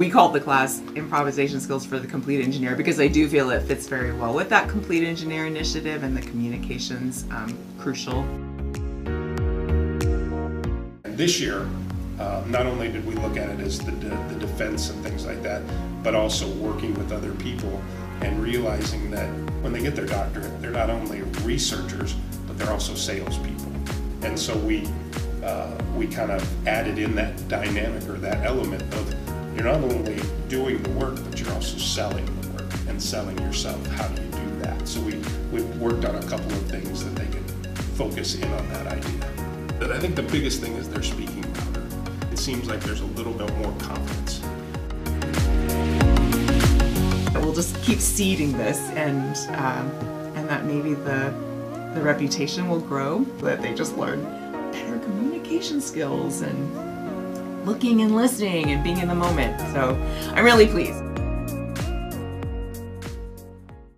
We called the class Improvisation Skills for the Complete Engineer because I do feel it fits very well with that Complete Engineer initiative and the communications um, crucial. This year, uh, not only did we look at it as the, the defense and things like that, but also working with other people and realizing that when they get their doctorate, they're not only researchers, but they're also salespeople. And so we, uh, we kind of added in that dynamic or that element of you're not only doing the work, but you're also selling the work and selling yourself. How do you do that? So we, we've worked on a couple of things that they can focus in on that idea. But I think the biggest thing is they're speaking louder. It seems like there's a little bit more confidence. We'll just keep seeding this and um, and that maybe the the reputation will grow, that they just learn better communication skills and looking and listening and being in the moment. So I'm really pleased.